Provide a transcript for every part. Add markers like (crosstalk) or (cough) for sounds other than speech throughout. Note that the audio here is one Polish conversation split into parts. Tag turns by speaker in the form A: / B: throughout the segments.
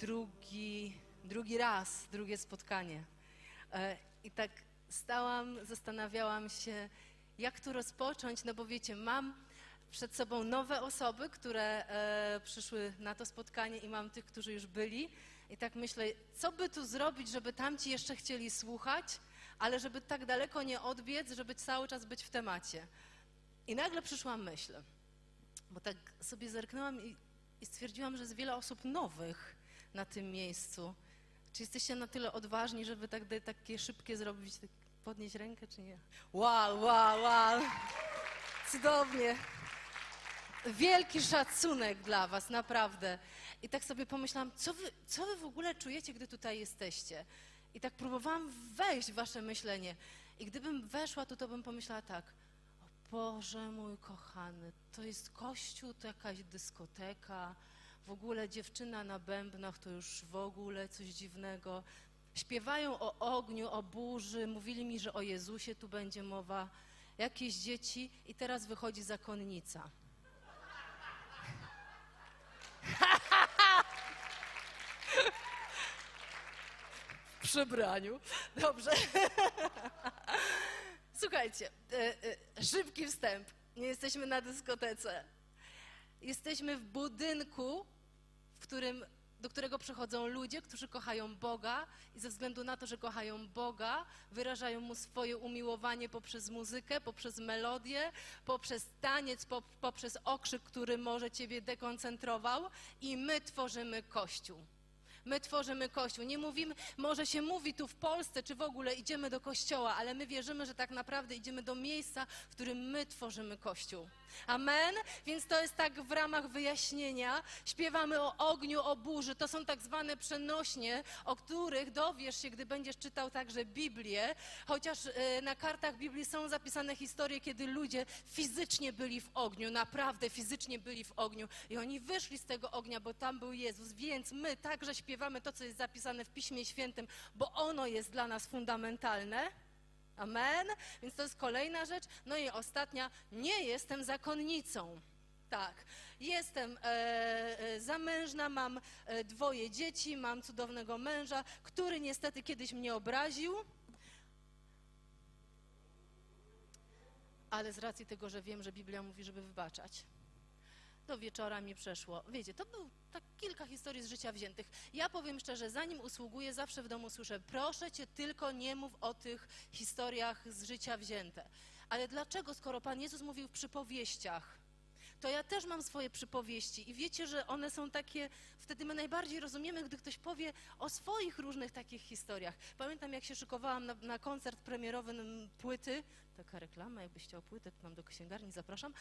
A: drugi, drugi raz, drugie spotkanie. E, I tak stałam, zastanawiałam się, jak tu rozpocząć, no bo wiecie, mam przed sobą nowe osoby, które e, przyszły na to spotkanie i mam tych, którzy już byli. I tak myślę, co by tu zrobić, żeby tamci jeszcze chcieli słuchać, ale żeby tak daleko nie odbiec, żeby cały czas być w temacie. I nagle przyszła myśl, bo tak sobie zerknęłam i, i stwierdziłam, że jest wiele osób nowych na tym miejscu. Czy jesteście na tyle odważni, żeby tak, takie szybkie zrobić, tak podnieść rękę, czy nie? Wow, wow, wow! Cudownie! Wielki szacunek dla Was, naprawdę. I tak sobie pomyślałam, co wy, co wy w ogóle czujecie, gdy tutaj jesteście? I tak próbowałam wejść w Wasze myślenie. I gdybym weszła, to, to bym pomyślała tak, o Boże mój kochany, to jest kościół, to jakaś dyskoteka, w ogóle dziewczyna na bębnach to już w ogóle coś dziwnego. Śpiewają o ogniu, o burzy, mówili mi, że o Jezusie tu będzie mowa. Jakieś dzieci i teraz wychodzi zakonnica. w przebraniu. Dobrze. Słuchajcie, e, e, szybki wstęp. Nie jesteśmy na dyskotece. Jesteśmy w budynku, w którym, do którego przychodzą ludzie, którzy kochają Boga i ze względu na to, że kochają Boga, wyrażają Mu swoje umiłowanie poprzez muzykę, poprzez melodię, poprzez taniec, poprzez okrzyk, który może Ciebie dekoncentrował i my tworzymy Kościół. My tworzymy Kościół. Nie mówimy, może się mówi tu w Polsce, czy w ogóle idziemy do Kościoła, ale my wierzymy, że tak naprawdę idziemy do miejsca, w którym my tworzymy Kościół. Amen? Więc to jest tak w ramach wyjaśnienia. Śpiewamy o ogniu, o burzy. To są tak zwane przenośnie, o których dowiesz się, gdy będziesz czytał także Biblię. Chociaż e, na kartach Biblii są zapisane historie, kiedy ludzie fizycznie byli w ogniu, naprawdę fizycznie byli w ogniu. I oni wyszli z tego ognia, bo tam był Jezus. Więc my także śpiewamy to, co jest zapisane w Piśmie Świętym, bo ono jest dla nas fundamentalne. Amen? Więc to jest kolejna rzecz. No i ostatnia, nie jestem zakonnicą. Tak, jestem e, e, zamężna, mam e, dwoje dzieci, mam cudownego męża, który niestety kiedyś mnie obraził. Ale z racji tego, że wiem, że Biblia mówi, żeby wybaczać, do wieczora mi przeszło. Wiecie, to był tak kilka historii z życia wziętych. Ja powiem szczerze, zanim usługuję, zawsze w domu słyszę, proszę cię tylko nie mów o tych historiach z życia wzięte. Ale dlaczego, skoro Pan Jezus mówił w przypowieściach, to ja też mam swoje przypowieści i wiecie, że one są takie, wtedy my najbardziej rozumiemy, gdy ktoś powie o swoich różnych takich historiach. Pamiętam, jak się szykowałam na, na koncert premierowy płyty, taka reklama, jakbyś chciał płytę, to mam do księgarni, zapraszam. (laughs)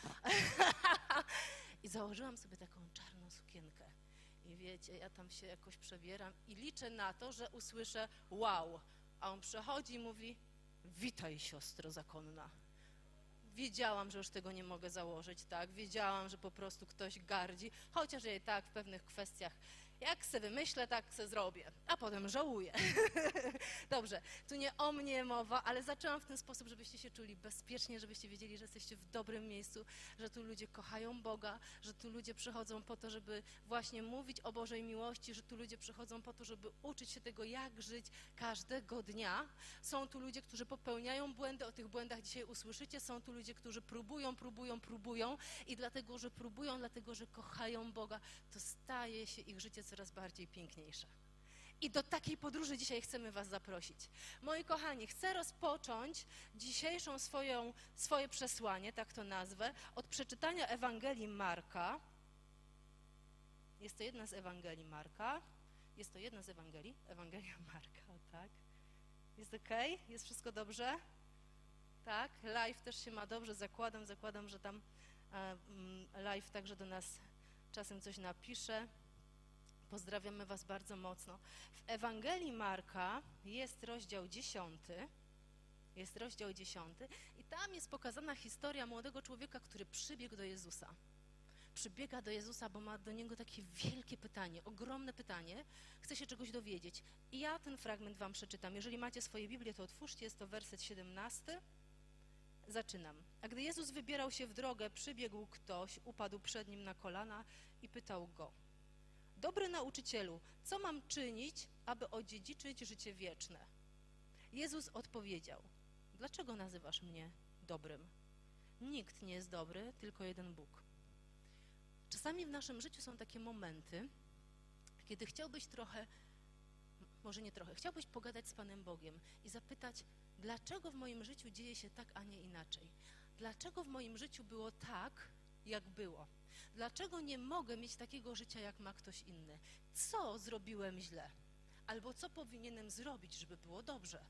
A: I założyłam sobie taką czarną sukienkę. I wiecie, ja tam się jakoś przebieram i liczę na to, że usłyszę wow. A on przechodzi i mówi, witaj siostro zakonna. Wiedziałam, że już tego nie mogę założyć, tak? Wiedziałam, że po prostu ktoś gardzi, chociaż ja i tak w pewnych kwestiach jak se wymyślę, tak se zrobię, a potem żałuję. (laughs) Dobrze, tu nie o mnie mowa, ale zaczęłam w ten sposób, żebyście się czuli bezpiecznie, żebyście wiedzieli, że jesteście w dobrym miejscu, że tu ludzie kochają Boga, że tu ludzie przychodzą po to, żeby właśnie mówić o Bożej miłości, że tu ludzie przychodzą po to, żeby uczyć się tego, jak żyć każdego dnia. Są tu ludzie, którzy popełniają błędy, o tych błędach dzisiaj usłyszycie. Są tu ludzie, którzy próbują, próbują, próbują i dlatego, że próbują, dlatego, że kochają Boga, to staje się ich życie coraz bardziej piękniejsza. I do takiej podróży dzisiaj chcemy Was zaprosić. Moi kochani, chcę rozpocząć dzisiejszą swoją, swoje przesłanie, tak to nazwę, od przeczytania Ewangelii Marka. Jest to jedna z Ewangelii Marka. Jest to jedna z Ewangelii, Ewangelia (laughs) Marka, tak? Jest ok? Jest wszystko dobrze? Tak? Live też się ma dobrze, zakładam, zakładam, że tam e, mm, live także do nas czasem coś napisze. Pozdrawiamy Was bardzo mocno. W Ewangelii Marka jest rozdział 10. Jest rozdział 10 i tam jest pokazana historia młodego człowieka, który przybiegł do Jezusa. Przybiega do Jezusa, bo ma do niego takie wielkie pytanie, ogromne pytanie, chce się czegoś dowiedzieć. I ja ten fragment Wam przeczytam. Jeżeli macie swoje Biblię, to otwórzcie, jest to werset 17. Zaczynam. A gdy Jezus wybierał się w drogę, przybiegł ktoś, upadł przed nim na kolana i pytał go: Dobry nauczycielu, co mam czynić, aby odziedziczyć życie wieczne? Jezus odpowiedział: Dlaczego nazywasz mnie dobrym? Nikt nie jest dobry, tylko jeden Bóg. Czasami w naszym życiu są takie momenty, kiedy chciałbyś trochę, może nie trochę, chciałbyś pogadać z Panem Bogiem i zapytać, dlaczego w moim życiu dzieje się tak, a nie inaczej? Dlaczego w moim życiu było tak, jak było? Dlaczego nie mogę mieć takiego życia, jak ma ktoś inny? Co zrobiłem źle? Albo co powinienem zrobić, żeby było dobrze?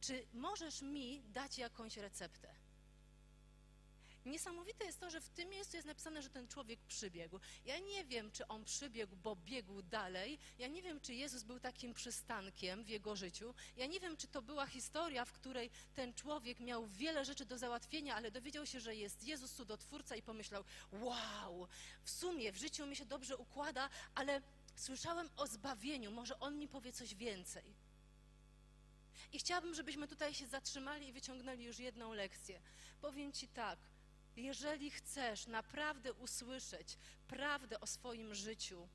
A: Czy możesz mi dać jakąś receptę? Niesamowite jest to, że w tym miejscu jest napisane, że ten człowiek przybiegł. Ja nie wiem, czy on przybiegł, bo biegł dalej. Ja nie wiem, czy Jezus był takim przystankiem w jego życiu. Ja nie wiem, czy to była historia, w której ten człowiek miał wiele rzeczy do załatwienia, ale dowiedział się, że jest Jezus cudotwórca i pomyślał: Wow, w sumie w życiu mi się dobrze układa, ale słyszałem o zbawieniu, może on mi powie coś więcej. I chciałabym, żebyśmy tutaj się zatrzymali i wyciągnęli już jedną lekcję. Powiem Ci tak, jeżeli chcesz naprawdę usłyszeć prawdę o swoim życiu,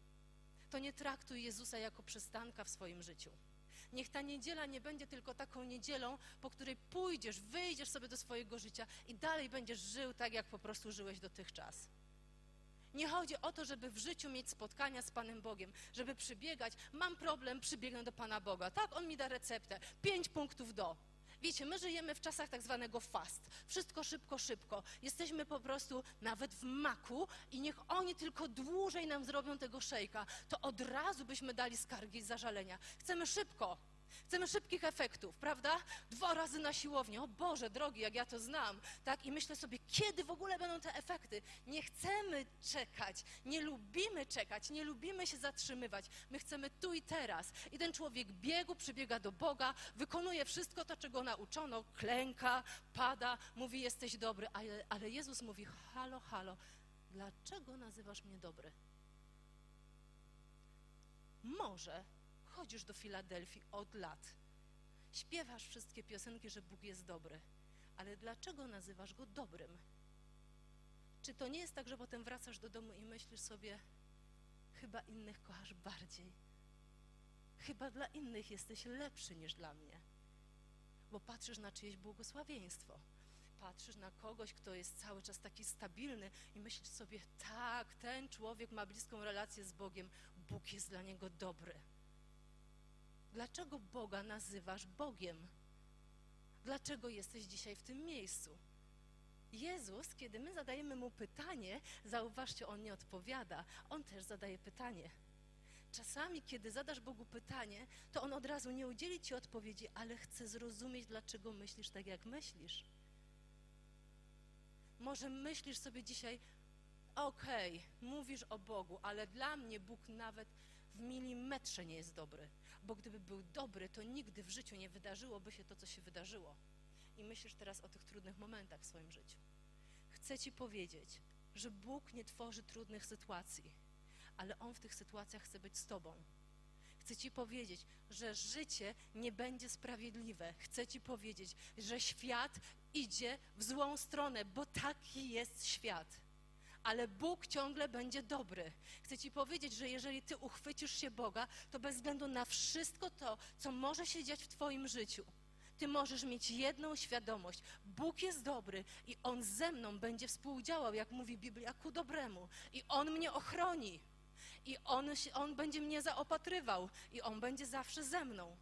A: to nie traktuj Jezusa jako przystanka w swoim życiu. Niech ta niedziela nie będzie tylko taką niedzielą, po której pójdziesz, wyjdziesz sobie do swojego życia i dalej będziesz żył tak, jak po prostu żyłeś dotychczas. Nie chodzi o to, żeby w życiu mieć spotkania z Panem Bogiem, żeby przybiegać. Mam problem, przybiegnę do Pana Boga. Tak, On mi da receptę. Pięć punktów do. Wiecie, my żyjemy w czasach tak zwanego fast. Wszystko szybko, szybko. Jesteśmy po prostu nawet w maku i niech oni tylko dłużej nam zrobią tego szejka, to od razu byśmy dali skargi i zażalenia. Chcemy szybko. Chcemy szybkich efektów, prawda? Dwa razy na siłownię. O Boże, drogi, jak ja to znam. Tak? I myślę sobie, kiedy w ogóle będą te efekty? Nie chcemy czekać, nie lubimy czekać, nie lubimy się zatrzymywać. My chcemy tu i teraz. I ten człowiek biegł, przybiega do Boga, wykonuje wszystko to, czego nauczono, klęka, pada, mówi, jesteś dobry. Ale, ale Jezus mówi, halo, halo, dlaczego nazywasz mnie dobry? Może chodzisz do Filadelfii od lat, śpiewasz wszystkie piosenki, że Bóg jest dobry, ale dlaczego nazywasz Go dobrym? Czy to nie jest tak, że potem wracasz do domu i myślisz sobie, chyba innych kochasz bardziej? Chyba dla innych jesteś lepszy niż dla mnie, bo patrzysz na czyjeś błogosławieństwo patrzysz na kogoś, kto jest cały czas taki stabilny i myślisz sobie, tak, ten człowiek ma bliską relację z Bogiem, Bóg jest dla niego dobry. Dlaczego Boga nazywasz Bogiem? Dlaczego jesteś dzisiaj w tym miejscu? Jezus, kiedy my zadajemy mu pytanie, zauważcie, on nie odpowiada, on też zadaje pytanie. Czasami, kiedy zadasz Bogu pytanie, to on od razu nie udzieli ci odpowiedzi, ale chce zrozumieć, dlaczego myślisz tak, jak myślisz. Może myślisz sobie dzisiaj, okej, okay, mówisz o Bogu, ale dla mnie Bóg nawet w milimetrze nie jest dobry bo gdyby był dobry, to nigdy w życiu nie wydarzyłoby się to, co się wydarzyło. I myślisz teraz o tych trudnych momentach w swoim życiu. Chcę Ci powiedzieć, że Bóg nie tworzy trudnych sytuacji, ale On w tych sytuacjach chce być z Tobą. Chcę Ci powiedzieć, że życie nie będzie sprawiedliwe. Chcę Ci powiedzieć, że świat idzie w złą stronę, bo taki jest świat ale Bóg ciągle będzie dobry. Chcę Ci powiedzieć, że jeżeli Ty uchwycisz się Boga, to bez względu na wszystko to, co może się dziać w Twoim życiu, Ty możesz mieć jedną świadomość. Bóg jest dobry i On ze mną będzie współdziałał, jak mówi Biblia, ku dobremu. I On mnie ochroni. I on, on będzie mnie zaopatrywał. I On będzie zawsze ze mną.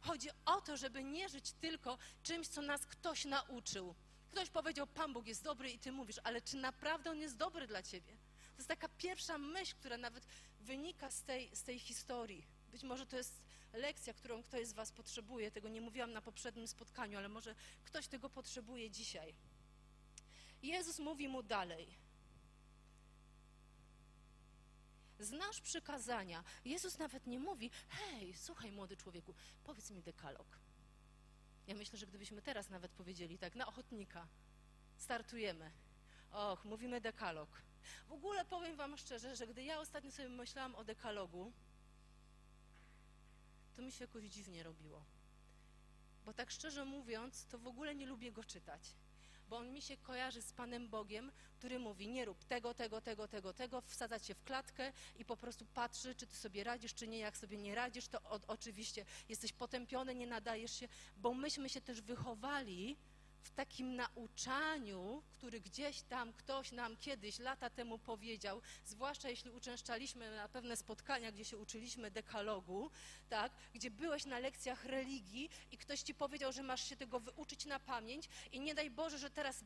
A: Chodzi o to, żeby nie żyć tylko czymś, co nas ktoś nauczył. Ktoś powiedział, Pan Bóg jest dobry i ty mówisz, ale czy naprawdę On jest dobry dla ciebie? To jest taka pierwsza myśl, która nawet wynika z tej, z tej historii. Być może to jest lekcja, którą ktoś z Was potrzebuje. Tego nie mówiłam na poprzednim spotkaniu, ale może ktoś tego potrzebuje dzisiaj. Jezus mówi mu dalej. znasz przykazania. Jezus nawet nie mówi, hej, słuchaj młody człowieku, powiedz mi dekalog. Ja myślę, że gdybyśmy teraz nawet powiedzieli tak, na ochotnika, startujemy. Och, mówimy dekalog. W ogóle powiem wam szczerze, że gdy ja ostatnio sobie myślałam o dekalogu, to mi się jakoś dziwnie robiło. Bo tak szczerze mówiąc, to w ogóle nie lubię go czytać. Bo on mi się kojarzy z Panem Bogiem, który mówi: Nie rób tego, tego, tego, tego, tego, wsadza cię w klatkę i po prostu patrzy, czy ty sobie radzisz, czy nie. Jak sobie nie radzisz, to o, oczywiście jesteś potępiony, nie nadajesz się, bo myśmy się też wychowali w takim nauczaniu, który gdzieś tam ktoś nam kiedyś, lata temu powiedział, zwłaszcza jeśli uczęszczaliśmy na pewne spotkania, gdzie się uczyliśmy dekalogu, tak, gdzie byłeś na lekcjach religii i ktoś ci powiedział, że masz się tego wyuczyć na pamięć i nie daj Boże, że teraz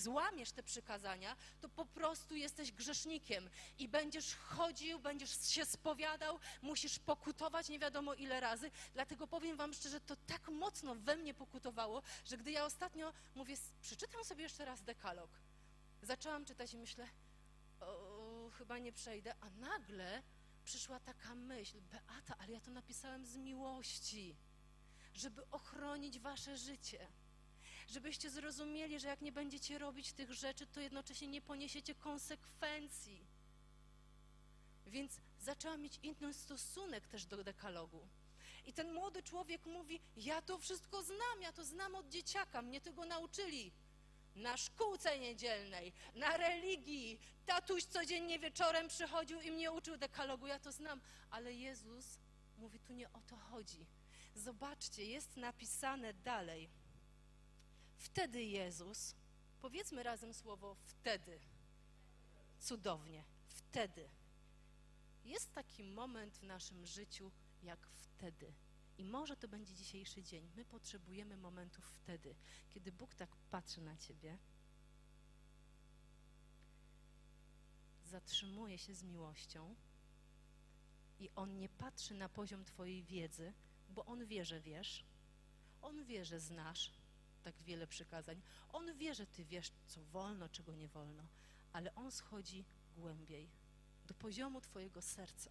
A: złamiesz te przykazania, to po prostu jesteś grzesznikiem i będziesz chodził, będziesz się spowiadał, musisz pokutować nie wiadomo ile razy. Dlatego powiem Wam szczerze, to tak mocno we mnie pokutowało, że gdy ja ostatnio mówię, przeczytam sobie jeszcze raz dekalog, zaczęłam czytać i myślę, o, chyba nie przejdę, a nagle przyszła taka myśl, Beata, ale ja to napisałem z miłości, żeby ochronić Wasze życie żebyście zrozumieli, że jak nie będziecie robić tych rzeczy, to jednocześnie nie poniesiecie konsekwencji. Więc zaczęłam mieć inny stosunek też do dekalogu. I ten młody człowiek mówi: Ja to wszystko znam, ja to znam od dzieciaka, mnie tego nauczyli. Na szkółce niedzielnej, na religii. Tatuś codziennie wieczorem przychodził i mnie uczył dekalogu, ja to znam. Ale Jezus mówi: Tu nie o to chodzi. Zobaczcie, jest napisane dalej. Wtedy Jezus, powiedzmy razem słowo wtedy. Cudownie, wtedy. Jest taki moment w naszym życiu jak wtedy. I może to będzie dzisiejszy dzień. My potrzebujemy momentów wtedy, kiedy Bóg tak patrzy na ciebie, zatrzymuje się z miłością i On nie patrzy na poziom Twojej wiedzy, bo On wie, że wiesz, On wie, że znasz, tak wiele przykazań. On wie, że ty wiesz, co wolno, czego nie wolno, ale on schodzi głębiej, do poziomu twojego serca.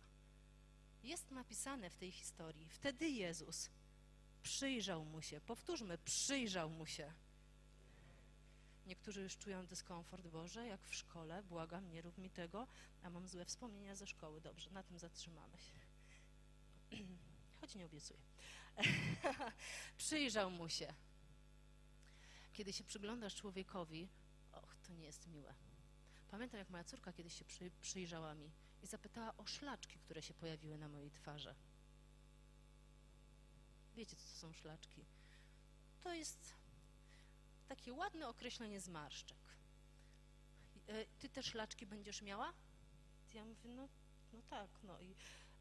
A: Jest napisane w tej historii. Wtedy Jezus przyjrzał mu się. Powtórzmy, przyjrzał mu się. Niektórzy już czują dyskomfort Boże, jak w szkole. Błagam, nie rób mi tego, a mam złe wspomnienia ze szkoły. Dobrze, na tym zatrzymamy się. (clears throat) Choć nie obiecuję. (laughs) Przyjrzał mu się. Kiedy się przyglądasz człowiekowi, och, to nie jest miłe. Pamiętam, jak moja córka kiedyś się przy, przyjrzała mi i zapytała o szlaczki, które się pojawiły na mojej twarzy. Wiecie, co to są szlaczki? To jest takie ładne określenie zmarszczek. E, ty te szlaczki będziesz miała? Ja mówię, no, no tak, no i,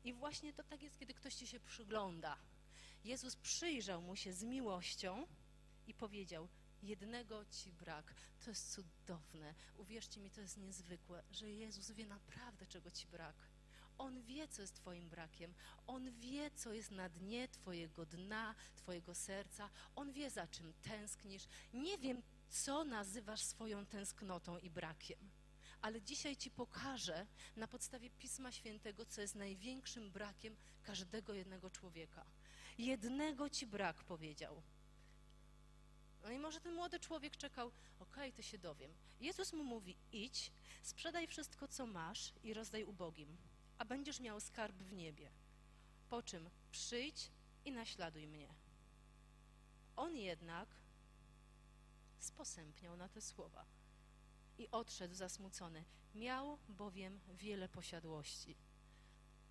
A: i właśnie to tak jest, kiedy ktoś ci się przygląda. Jezus przyjrzał mu się z miłością i powiedział, Jednego ci brak. To jest cudowne. Uwierzcie mi, to jest niezwykłe, że Jezus wie naprawdę, czego ci brak. On wie, co jest Twoim brakiem. On wie, co jest na dnie Twojego dna, Twojego serca. On wie, za czym tęsknisz. Nie wiem, co nazywasz swoją tęsknotą i brakiem. Ale dzisiaj Ci pokażę na podstawie Pisma Świętego, co jest największym brakiem każdego jednego człowieka. Jednego Ci brak, powiedział. No i może ten młody człowiek czekał, okej, okay, to się dowiem. Jezus mu mówi, idź, sprzedaj wszystko, co masz i rozdaj ubogim, a będziesz miał skarb w niebie. Po czym przyjdź i naśladuj mnie. On jednak sposępniał na te słowa i odszedł zasmucony. Miał bowiem wiele posiadłości.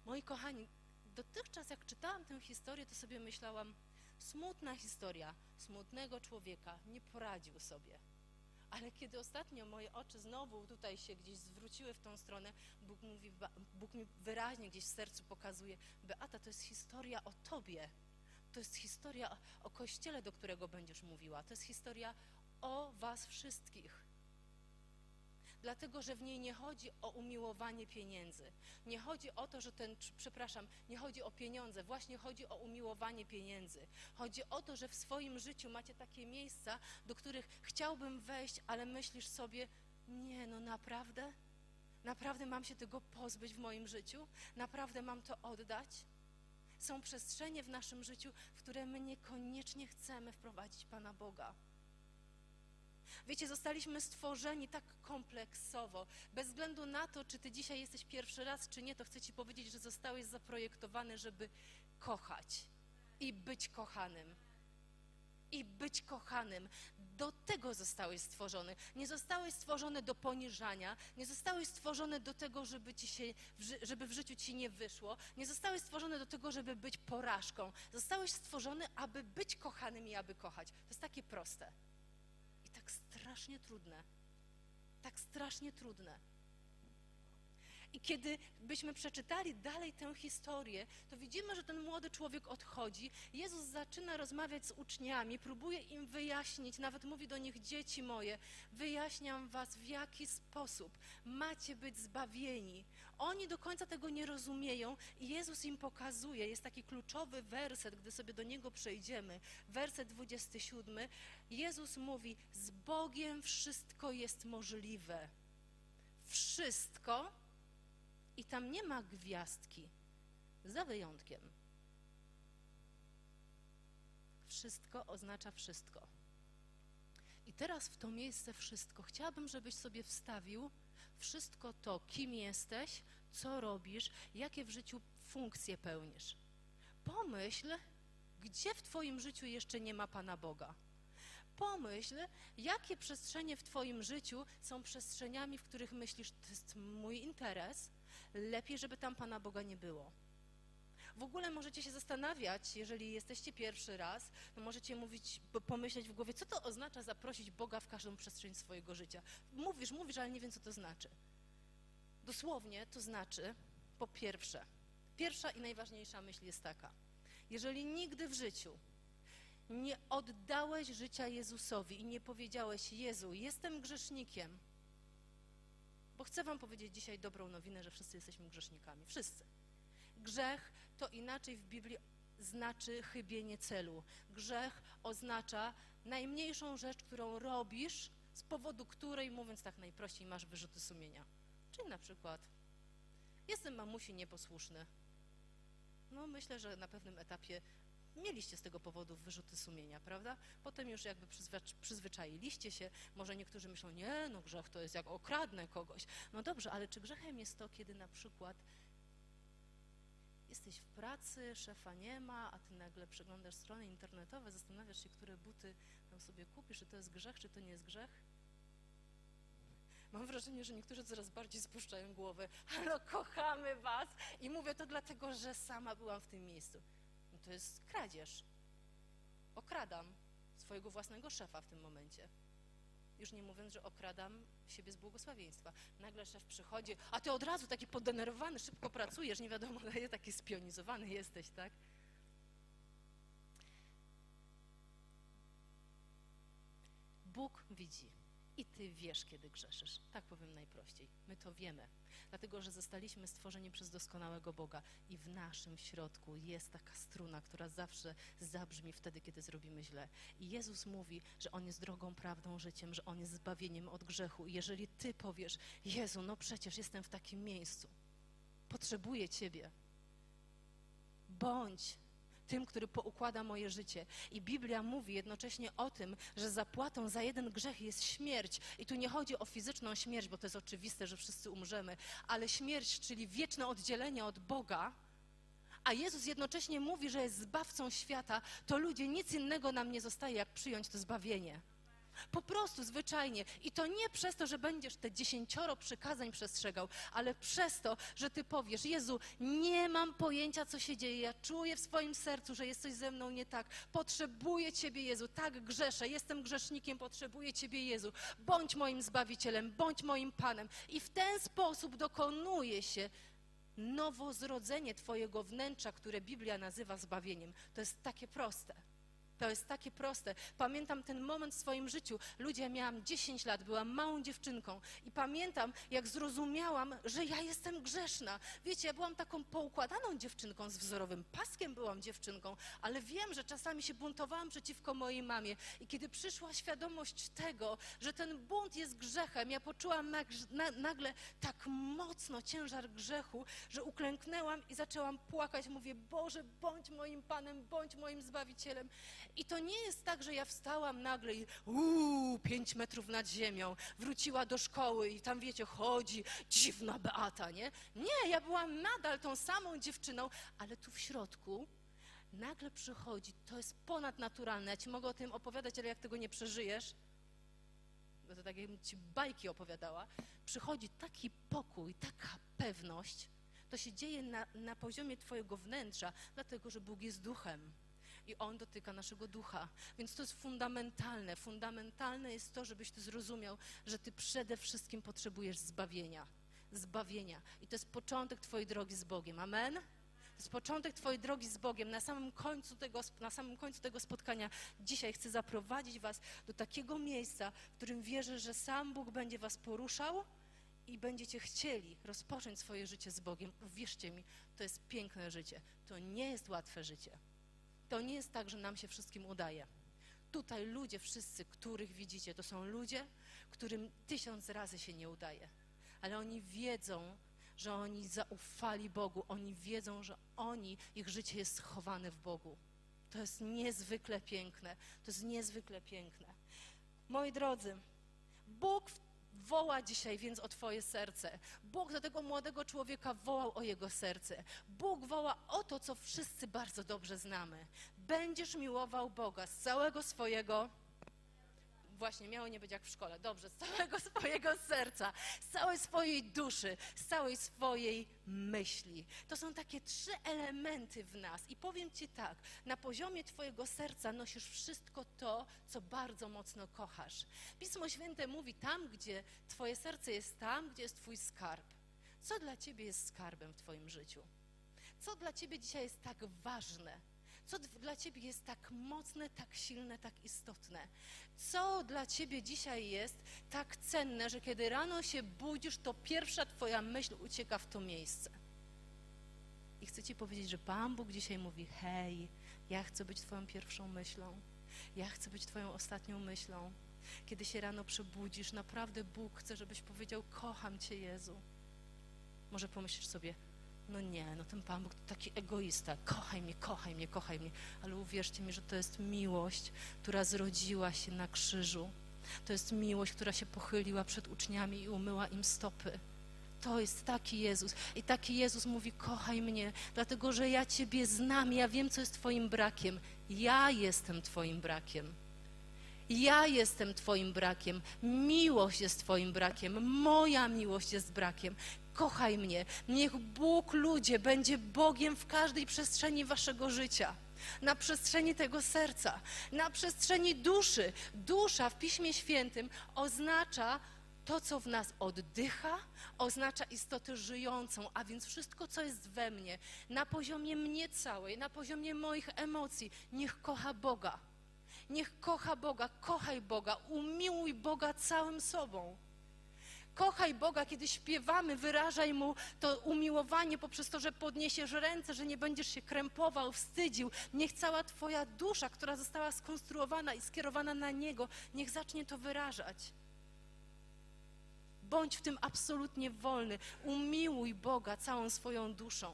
A: Moi kochani, dotychczas jak czytałam tę historię, to sobie myślałam, Smutna historia smutnego człowieka, nie poradził sobie. Ale kiedy ostatnio moje oczy znowu tutaj się gdzieś zwróciły w tą stronę, Bóg, mówi, Bóg mi wyraźnie gdzieś w sercu pokazuje, Beata, to jest historia o Tobie. To jest historia o Kościele, do którego będziesz mówiła. To jest historia o Was wszystkich dlatego że w niej nie chodzi o umiłowanie pieniędzy. Nie chodzi o to, że ten, przepraszam, nie chodzi o pieniądze, właśnie chodzi o umiłowanie pieniędzy. Chodzi o to, że w swoim życiu macie takie miejsca, do których chciałbym wejść, ale myślisz sobie, nie, no naprawdę? Naprawdę mam się tego pozbyć w moim życiu? Naprawdę mam to oddać? Są przestrzenie w naszym życiu, w które my niekoniecznie chcemy wprowadzić Pana Boga. Wiecie, zostaliśmy stworzeni tak kompleksowo. Bez względu na to, czy ty dzisiaj jesteś pierwszy raz, czy nie, to chcę ci powiedzieć, że zostałeś zaprojektowany, żeby kochać i być kochanym. I być kochanym. Do tego zostałeś stworzony. Nie zostałeś stworzony do poniżania, nie zostałeś stworzony do tego, żeby, ci się, żeby w życiu ci nie wyszło, nie zostałeś stworzony do tego, żeby być porażką. Zostałeś stworzony, aby być kochanym i aby kochać. To jest takie proste. Strasznie trudne. Tak strasznie trudne. I kiedy byśmy przeczytali dalej tę historię, to widzimy, że ten młody człowiek odchodzi. Jezus zaczyna rozmawiać z uczniami, próbuje im wyjaśnić, nawet mówi do nich: Dzieci moje, wyjaśniam was, w jaki sposób macie być zbawieni. Oni do końca tego nie rozumieją i Jezus im pokazuje. Jest taki kluczowy werset, gdy sobie do niego przejdziemy. Werset 27. Jezus mówi: Z Bogiem wszystko jest możliwe. Wszystko i tam nie ma gwiazdki, za wyjątkiem. Wszystko oznacza wszystko. I teraz w to miejsce wszystko chciałabym, żebyś sobie wstawił wszystko to, kim jesteś, co robisz, jakie w życiu funkcje pełnisz. Pomyśl, gdzie w Twoim życiu jeszcze nie ma Pana Boga. Pomyśl, jakie przestrzenie w Twoim życiu są przestrzeniami, w których myślisz, to jest mój interes, lepiej, żeby tam Pana Boga nie było. W ogóle możecie się zastanawiać, jeżeli jesteście pierwszy raz, to możecie mówić, po- pomyśleć w głowie, co to oznacza zaprosić Boga w każdą przestrzeń swojego życia. Mówisz, mówisz, ale nie wiem, co to znaczy. Dosłownie to znaczy, po pierwsze, pierwsza i najważniejsza myśl jest taka, jeżeli nigdy w życiu nie oddałeś życia Jezusowi i nie powiedziałeś, Jezu, jestem grzesznikiem, bo chcę Wam powiedzieć dzisiaj dobrą nowinę, że wszyscy jesteśmy grzesznikami. Wszyscy. Grzech to inaczej w Biblii znaczy chybienie celu. Grzech oznacza najmniejszą rzecz, którą robisz, z powodu której, mówiąc tak najprościej, masz wyrzuty sumienia. Czyli na przykład, jestem mamusi nieposłuszny. No myślę, że na pewnym etapie mieliście z tego powodu wyrzuty sumienia, prawda? Potem już jakby przyzwycz- przyzwyczailiście się, może niektórzy myślą, nie, no grzech to jest jak okradnę kogoś. No dobrze, ale czy grzechem jest to, kiedy na przykład jesteś w pracy, szefa nie ma, a ty nagle przeglądasz strony internetowe, zastanawiasz się, które buty tam sobie kupisz, czy to jest grzech, czy to nie jest grzech? Mam wrażenie, że niektórzy coraz bardziej spuszczają głowę. Halo, kochamy was! I mówię to dlatego, że sama byłam w tym miejscu. To jest kradzież. Okradam swojego własnego szefa w tym momencie. Już nie mówiąc, że okradam siebie z błogosławieństwa. Nagle szef przychodzi, a ty od razu taki podenerwowany, szybko pracujesz, nie wiadomo, (laughs) taki spionizowany jesteś, tak? Bóg widzi i ty wiesz, kiedy grzeszysz. Tak powiem najprościej. My to wiemy, dlatego że zostaliśmy stworzeni przez doskonałego Boga i w naszym środku jest taka struna, która zawsze zabrzmi wtedy, kiedy zrobimy źle. I Jezus mówi, że On jest drogą, prawdą, życiem, że On jest zbawieniem od grzechu. I jeżeli ty powiesz, Jezu, no przecież jestem w takim miejscu, potrzebuję Ciebie, bądź tym, który poukłada moje życie. I Biblia mówi jednocześnie o tym, że zapłatą za jeden grzech jest śmierć. I tu nie chodzi o fizyczną śmierć, bo to jest oczywiste, że wszyscy umrzemy, ale śmierć, czyli wieczne oddzielenie od Boga. A Jezus jednocześnie mówi, że jest zbawcą świata, to ludzie nic innego nam nie zostaje, jak przyjąć to zbawienie. Po prostu, zwyczajnie. I to nie przez to, że będziesz te dziesięcioro przykazań przestrzegał, ale przez to, że ty powiesz, Jezu, nie mam pojęcia, co się dzieje. Ja czuję w swoim sercu, że jest coś ze mną nie tak. Potrzebuję Ciebie, Jezu. Tak grzeszę. Jestem grzesznikiem. Potrzebuję Ciebie, Jezu. Bądź moim Zbawicielem, bądź moim Panem. I w ten sposób dokonuje się nowozrodzenie Twojego wnętrza, które Biblia nazywa zbawieniem. To jest takie proste. To jest takie proste. Pamiętam ten moment w swoim życiu. Ludzie, ja miałam 10 lat, byłam małą dziewczynką i pamiętam, jak zrozumiałam, że ja jestem grzeszna. Wiecie, ja byłam taką poukładaną dziewczynką, z wzorowym paskiem byłam dziewczynką, ale wiem, że czasami się buntowałam przeciwko mojej mamie. I kiedy przyszła świadomość tego, że ten bunt jest grzechem, ja poczułam nag- na, nagle tak mocno ciężar grzechu, że uklęknęłam i zaczęłam płakać. Mówię, Boże, bądź moim Panem, bądź moim Zbawicielem. I to nie jest tak, że ja wstałam nagle i uuu, pięć metrów nad ziemią, wróciła do szkoły i tam, wiecie, chodzi dziwna Beata, nie? Nie, ja byłam nadal tą samą dziewczyną, ale tu w środku nagle przychodzi, to jest ponadnaturalne. Ja ci mogę o tym opowiadać, ale jak tego nie przeżyjesz, bo to tak jakbym ci bajki opowiadała, przychodzi taki pokój, taka pewność, to się dzieje na, na poziomie twojego wnętrza, dlatego że Bóg jest duchem i On dotyka naszego ducha. Więc to jest fundamentalne. Fundamentalne jest to, żebyś ty zrozumiał, że ty przede wszystkim potrzebujesz zbawienia. Zbawienia. I to jest początek twojej drogi z Bogiem. Amen? To jest początek Twojej drogi z Bogiem. Na samym, końcu tego, na samym końcu tego spotkania dzisiaj chcę zaprowadzić Was do takiego miejsca, w którym wierzę, że sam Bóg będzie Was poruszał i będziecie chcieli rozpocząć swoje życie z Bogiem. Wierzcie mi, to jest piękne życie. To nie jest łatwe życie. To nie jest tak, że nam się wszystkim udaje. Tutaj ludzie wszyscy, których widzicie, to są ludzie, którym tysiąc razy się nie udaje. Ale oni wiedzą, że oni zaufali Bogu, oni wiedzą, że oni, ich życie jest schowane w Bogu. To jest niezwykle piękne. To jest niezwykle piękne. Moi drodzy, Bóg woła dzisiaj więc o Twoje serce. Bóg do tego młodego człowieka wołał o jego serce. Bóg woła o to, co wszyscy bardzo dobrze znamy. Będziesz miłował Boga z całego swojego właśnie miało nie być jak w szkole. Dobrze, z całego (laughs) swojego serca, z całej swojej duszy, z całej swojej myśli. To są takie trzy elementy w nas. I powiem Ci tak, na poziomie Twojego serca nosisz wszystko to, co bardzo mocno kochasz. Pismo Święte mówi tam, gdzie Twoje serce jest tam, gdzie jest Twój skarb. Co dla Ciebie jest skarbem w Twoim życiu? Co dla Ciebie dzisiaj jest tak ważne? Co dla Ciebie jest tak mocne, tak silne, tak istotne? Co dla Ciebie dzisiaj jest tak cenne, że kiedy rano się budzisz, to pierwsza Twoja myśl ucieka w to miejsce? I chcę Ci powiedzieć, że Pan Bóg dzisiaj mówi: Hej, ja chcę być Twoją pierwszą myślą, ja chcę być Twoją ostatnią myślą. Kiedy się rano przebudzisz, naprawdę Bóg chce, żebyś powiedział: Kocham Cię, Jezu. Może pomyślisz sobie, no nie, no ten Pan Bóg to taki egoista. Kochaj mnie, kochaj mnie, kochaj mnie. Ale uwierzcie mi, że to jest miłość, która zrodziła się na krzyżu. To jest miłość, która się pochyliła przed uczniami i umyła im stopy. To jest taki Jezus. I taki Jezus mówi: Kochaj mnie, dlatego że ja Ciebie znam, ja wiem, co jest Twoim brakiem. Ja jestem Twoim brakiem. Ja jestem Twoim brakiem, miłość jest Twoim brakiem, moja miłość jest brakiem kochaj mnie. Niech Bóg, ludzie, będzie Bogiem w każdej przestrzeni waszego życia. Na przestrzeni tego serca, na przestrzeni duszy. Dusza w Piśmie Świętym oznacza to, co w nas oddycha, oznacza istotę żyjącą, a więc wszystko, co jest we mnie, na poziomie mnie całej, na poziomie moich emocji, niech kocha Boga. Niech kocha Boga, kochaj Boga, umiłuj Boga całym sobą. Kochaj Boga, kiedy śpiewamy, wyrażaj Mu to umiłowanie poprzez to, że podniesiesz ręce, że nie będziesz się krępował, wstydził. Niech cała Twoja dusza, która została skonstruowana i skierowana na Niego, niech zacznie to wyrażać. Bądź w tym absolutnie wolny. Umiłuj Boga całą swoją duszą.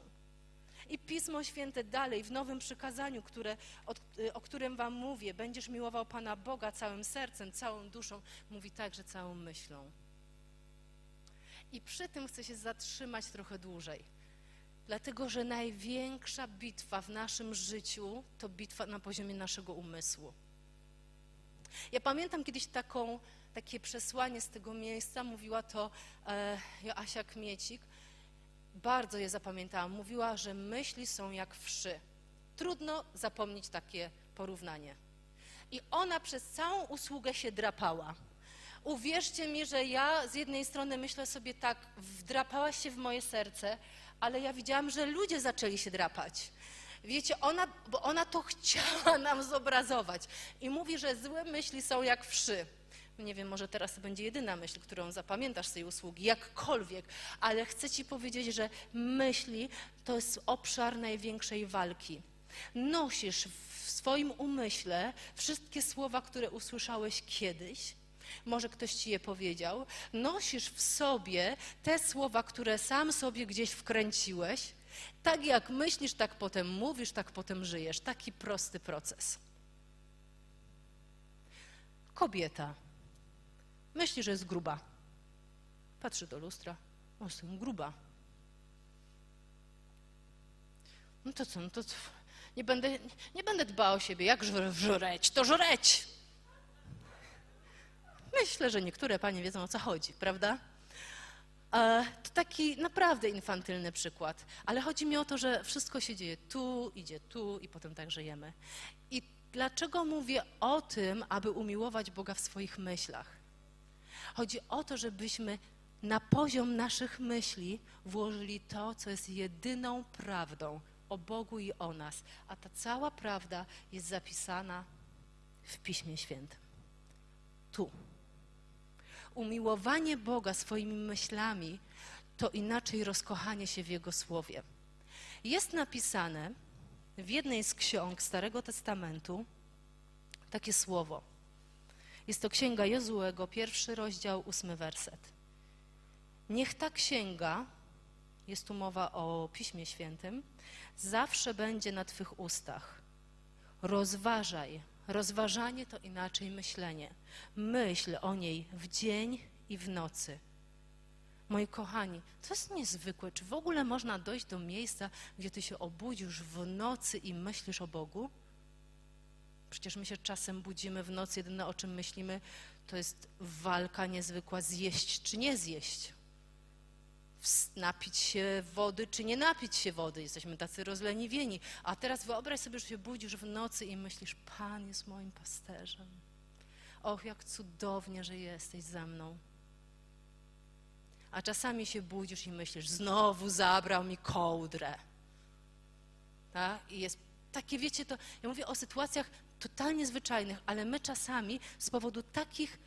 A: I Pismo Święte dalej w nowym przykazaniu, które, o, o którym Wam mówię, będziesz miłował Pana Boga całym sercem, całą duszą, mówi także całą myślą. I przy tym chcę się zatrzymać trochę dłużej. Dlatego, że największa bitwa w naszym życiu to bitwa na poziomie naszego umysłu. Ja pamiętam kiedyś taką, takie przesłanie z tego miejsca, mówiła to e, Joasia Kmiecik. Bardzo je zapamiętałam. Mówiła, że myśli są jak wszy. Trudno zapomnieć takie porównanie. I ona przez całą usługę się drapała. Uwierzcie mi, że ja z jednej strony myślę sobie tak, wdrapałaś się w moje serce, ale ja widziałam, że ludzie zaczęli się drapać. Wiecie, ona, bo ona to chciała nam zobrazować. I mówi, że złe myśli są jak wszy. Nie wiem, może teraz to będzie jedyna myśl, którą zapamiętasz z tej usługi, jakkolwiek, ale chcę Ci powiedzieć, że myśli to jest obszar największej walki. Nosisz w swoim umyśle wszystkie słowa, które usłyszałeś kiedyś, może ktoś ci je powiedział. Nosisz w sobie te słowa, które sam sobie gdzieś wkręciłeś. Tak jak myślisz, tak potem mówisz, tak potem żyjesz. Taki prosty proces. Kobieta myśli, że jest gruba. Patrzy do lustra. O, jestem gruba. No to co, no to co? Nie będę, nie będę dbała o siebie. Jak żreć? To żreć! Myślę, że niektóre panie wiedzą o co chodzi, prawda? E, to taki naprawdę infantylny przykład, ale chodzi mi o to, że wszystko się dzieje tu, idzie tu i potem tak żyjemy. I dlaczego mówię o tym, aby umiłować Boga w swoich myślach? Chodzi o to, żebyśmy na poziom naszych myśli włożyli to, co jest jedyną prawdą o Bogu i o nas, a ta cała prawda jest zapisana w Piśmie Świętym. Tu. Umiłowanie Boga swoimi myślami to inaczej rozkochanie się w Jego Słowie. Jest napisane w jednej z ksiąg Starego Testamentu takie słowo. Jest to Księga Jozułego, pierwszy rozdział, ósmy werset. Niech ta księga, jest tu mowa o Piśmie Świętym, zawsze będzie na Twych ustach. Rozważaj, Rozważanie to inaczej myślenie. Myśl o niej w dzień i w nocy. Moi kochani, to jest niezwykłe. Czy w ogóle można dojść do miejsca, gdzie ty się obudzisz w nocy i myślisz o Bogu? Przecież my się czasem budzimy w nocy, jedyne o czym myślimy, to jest walka niezwykła zjeść czy nie zjeść napić się wody, czy nie napić się wody. Jesteśmy tacy rozleniwieni. A teraz wyobraź sobie, że się budzisz w nocy i myślisz, Pan jest moim pasterzem. Och, jak cudownie, że jesteś ze mną. A czasami się budzisz i myślisz, znowu zabrał mi kołdrę. Tak? I jest takie, wiecie, to ja mówię o sytuacjach totalnie zwyczajnych, ale my czasami z powodu takich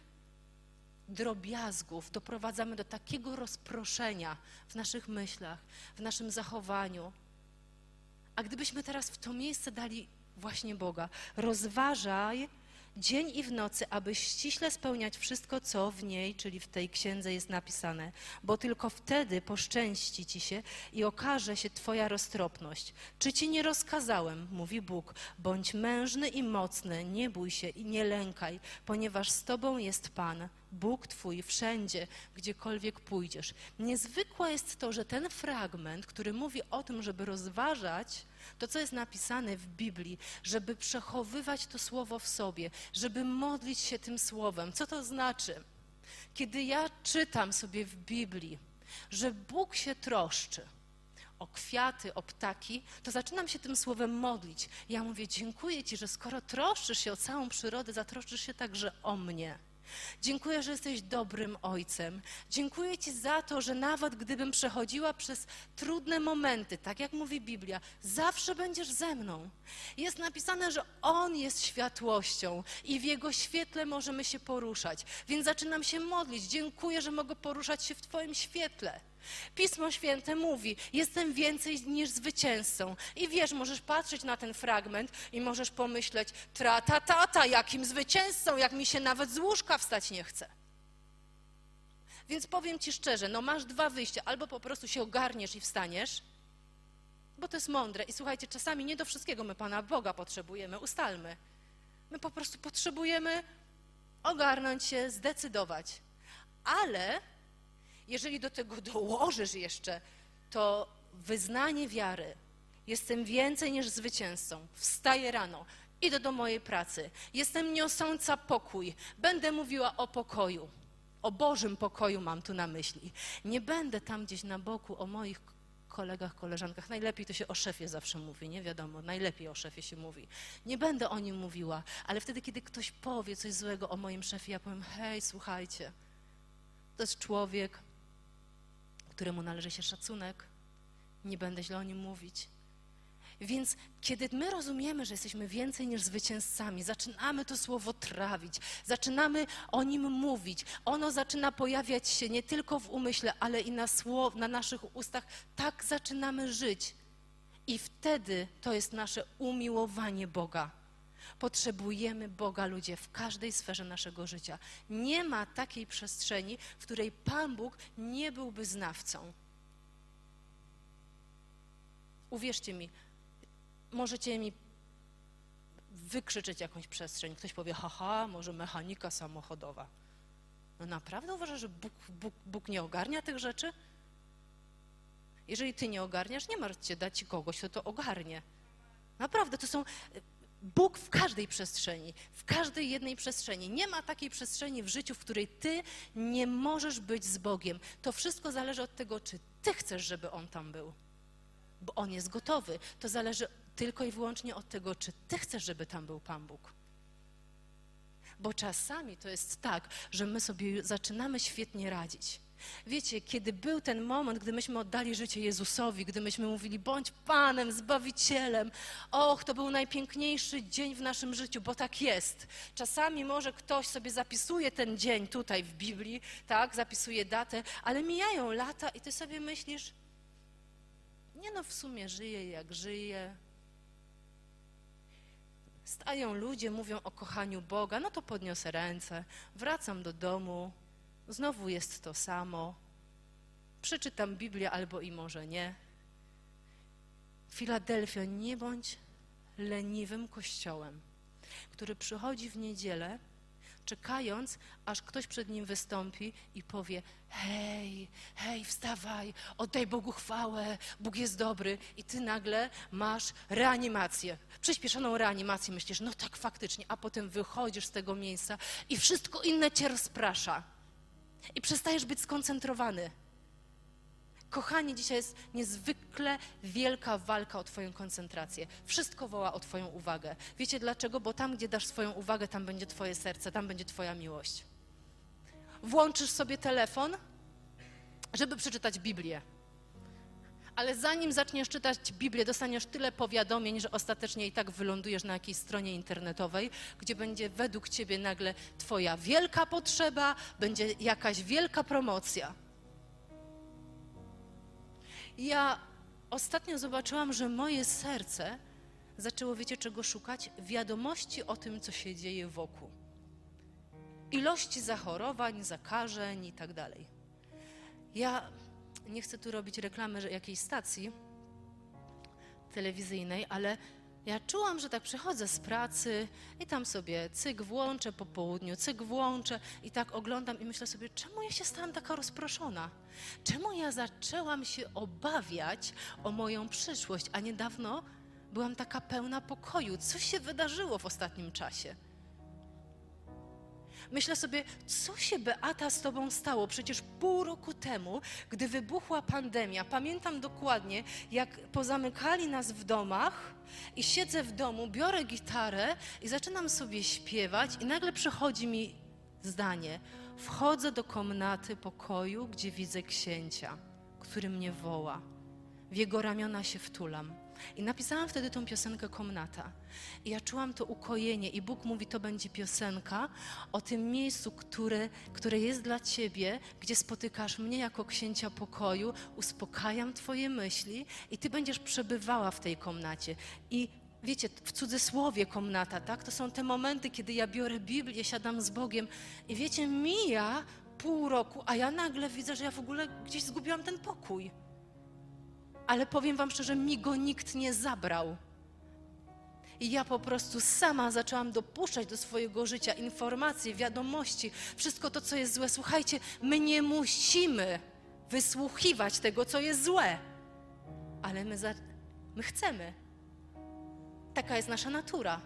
A: drobiazgów doprowadzamy do takiego rozproszenia w naszych myślach, w naszym zachowaniu. A gdybyśmy teraz w to miejsce dali właśnie Boga, rozważaj dzień i w nocy, aby ściśle spełniać wszystko, co w niej, czyli w tej księdze jest napisane, bo tylko wtedy poszczęści ci się i okaże się Twoja roztropność. Czy ci nie rozkazałem, mówi Bóg, bądź mężny i mocny, nie bój się i nie lękaj, ponieważ z Tobą jest Pan, Bóg Twój wszędzie, gdziekolwiek pójdziesz. Niezwykłe jest to, że ten fragment, który mówi o tym, żeby rozważać to, co jest napisane w Biblii, żeby przechowywać to słowo w sobie, żeby modlić się tym słowem. Co to znaczy? Kiedy ja czytam sobie w Biblii, że Bóg się troszczy, o kwiaty, o ptaki, to zaczynam się tym słowem modlić. Ja mówię, dziękuję Ci, że skoro troszczysz się o całą przyrodę, zatroszczysz się także o mnie. Dziękuję, że jesteś dobrym ojcem. Dziękuję Ci za to, że nawet gdybym przechodziła przez trudne momenty, tak jak mówi Biblia, zawsze będziesz ze mną. Jest napisane, że On jest światłością i w Jego świetle możemy się poruszać. Więc zaczynam się modlić. Dziękuję, że mogę poruszać się w Twoim świetle. Pismo Święte mówi: Jestem więcej niż zwycięzcą. I wiesz, możesz patrzeć na ten fragment i możesz pomyśleć: Trata, tata, jakim zwycięzcą, jak mi się nawet z łóżka wstać nie chce. Więc powiem ci szczerze: no masz dwa wyjścia. Albo po prostu się ogarniesz i wstaniesz, bo to jest mądre. I słuchajcie, czasami nie do wszystkiego my Pana Boga potrzebujemy, ustalmy. My po prostu potrzebujemy ogarnąć się, zdecydować. Ale jeżeli do tego dołożysz jeszcze to wyznanie wiary, jestem więcej niż zwycięzcą, wstaję rano, idę do mojej pracy, jestem niosąca pokój, będę mówiła o pokoju, o Bożym pokoju mam tu na myśli. Nie będę tam gdzieś na boku o moich kolegach, koleżankach. Najlepiej to się o szefie zawsze mówi, nie wiadomo, najlepiej o szefie się mówi. Nie będę o nim mówiła, ale wtedy, kiedy ktoś powie coś złego o moim szefie, ja powiem, hej, słuchajcie, to jest człowiek, któremu należy się szacunek. Nie będę źle o nim mówić. Więc kiedy my rozumiemy, że jesteśmy więcej niż zwycięzcami, zaczynamy to słowo trawić, zaczynamy o nim mówić, ono zaczyna pojawiać się nie tylko w umyśle, ale i na, słow, na naszych ustach, tak zaczynamy żyć. I wtedy to jest nasze umiłowanie Boga. Potrzebujemy Boga, ludzie, w każdej sferze naszego życia. Nie ma takiej przestrzeni, w której Pan Bóg nie byłby znawcą. Uwierzcie mi, możecie mi wykrzyczeć jakąś przestrzeń. Ktoś powie, haha, może mechanika samochodowa. No naprawdę uważasz, że Bóg, Bóg, Bóg nie ogarnia tych rzeczy? Jeżeli ty nie ogarniasz, nie martw się, dać ci kogoś, kto to ogarnie. Naprawdę, to są Bóg w każdej przestrzeni, w każdej jednej przestrzeni. Nie ma takiej przestrzeni w życiu, w której ty nie możesz być z Bogiem. To wszystko zależy od tego, czy ty chcesz, żeby On tam był. Bo On jest gotowy. To zależy tylko i wyłącznie od tego, czy ty chcesz, żeby tam był Pan Bóg. Bo czasami to jest tak, że my sobie zaczynamy świetnie radzić. Wiecie, kiedy był ten moment, gdy myśmy oddali życie Jezusowi, gdy myśmy mówili, bądź Panem, Zbawicielem, och, to był najpiękniejszy dzień w naszym życiu, bo tak jest. Czasami może ktoś sobie zapisuje ten dzień tutaj w Biblii, tak, zapisuje datę, ale mijają lata i ty sobie myślisz, nie no, w sumie żyję jak żyję. Stają ludzie, mówią o kochaniu Boga, no to podniosę ręce, wracam do domu, Znowu jest to samo. Przeczytam Biblię albo i może nie. Filadelfia, nie bądź leniwym kościołem, który przychodzi w niedzielę, czekając, aż ktoś przed nim wystąpi i powie: Hej, hej, wstawaj, oddaj Bogu chwałę, Bóg jest dobry, i ty nagle masz reanimację, przyspieszoną reanimację. Myślisz, no tak faktycznie, a potem wychodzisz z tego miejsca i wszystko inne cię rozprasza i przestajesz być skoncentrowany. Kochanie, dzisiaj jest niezwykle wielka walka o Twoją koncentrację. Wszystko woła o Twoją uwagę. Wiecie dlaczego? Bo tam, gdzie dasz swoją uwagę, tam będzie Twoje serce, tam będzie Twoja miłość. Włączysz sobie telefon, żeby przeczytać Biblię ale zanim zaczniesz czytać Biblię, dostaniesz tyle powiadomień, że ostatecznie i tak wylądujesz na jakiejś stronie internetowej, gdzie będzie według ciebie nagle twoja wielka potrzeba, będzie jakaś wielka promocja. Ja ostatnio zobaczyłam, że moje serce zaczęło, wiecie czego szukać? Wiadomości o tym, co się dzieje wokół. Ilości zachorowań, zakażeń i tak dalej. Ja nie chcę tu robić reklamy jakiejś stacji telewizyjnej, ale ja czułam, że tak przychodzę z pracy i tam sobie cyk włączę po południu, cyk włączę i tak oglądam i myślę sobie, czemu ja się stałam taka rozproszona? Czemu ja zaczęłam się obawiać o moją przyszłość, a niedawno byłam taka pełna pokoju? Co się wydarzyło w ostatnim czasie? Myślę sobie, co się Beata z tobą stało? Przecież pół roku temu, gdy wybuchła pandemia, pamiętam dokładnie, jak pozamykali nas w domach i siedzę w domu, biorę gitarę i zaczynam sobie śpiewać i nagle przychodzi mi zdanie. Wchodzę do komnaty pokoju, gdzie widzę księcia, który mnie woła. W jego ramiona się wtulam. I napisałam wtedy tą piosenkę Komnata. I ja czułam to ukojenie i Bóg mówi, to będzie piosenka o tym miejscu, które, które jest dla Ciebie, gdzie spotykasz mnie jako księcia pokoju, uspokajam Twoje myśli i Ty będziesz przebywała w tej komnacie. I wiecie, w cudzysłowie komnata, tak? To są te momenty, kiedy ja biorę Biblię, siadam z Bogiem i wiecie, mija pół roku, a ja nagle widzę, że ja w ogóle gdzieś zgubiłam ten pokój ale powiem Wam szczerze, mi go nikt nie zabrał. I ja po prostu sama zaczęłam dopuszczać do swojego życia informacje, wiadomości, wszystko to, co jest złe. Słuchajcie, my nie musimy wysłuchiwać tego, co jest złe, ale my, za, my chcemy. Taka jest nasza natura.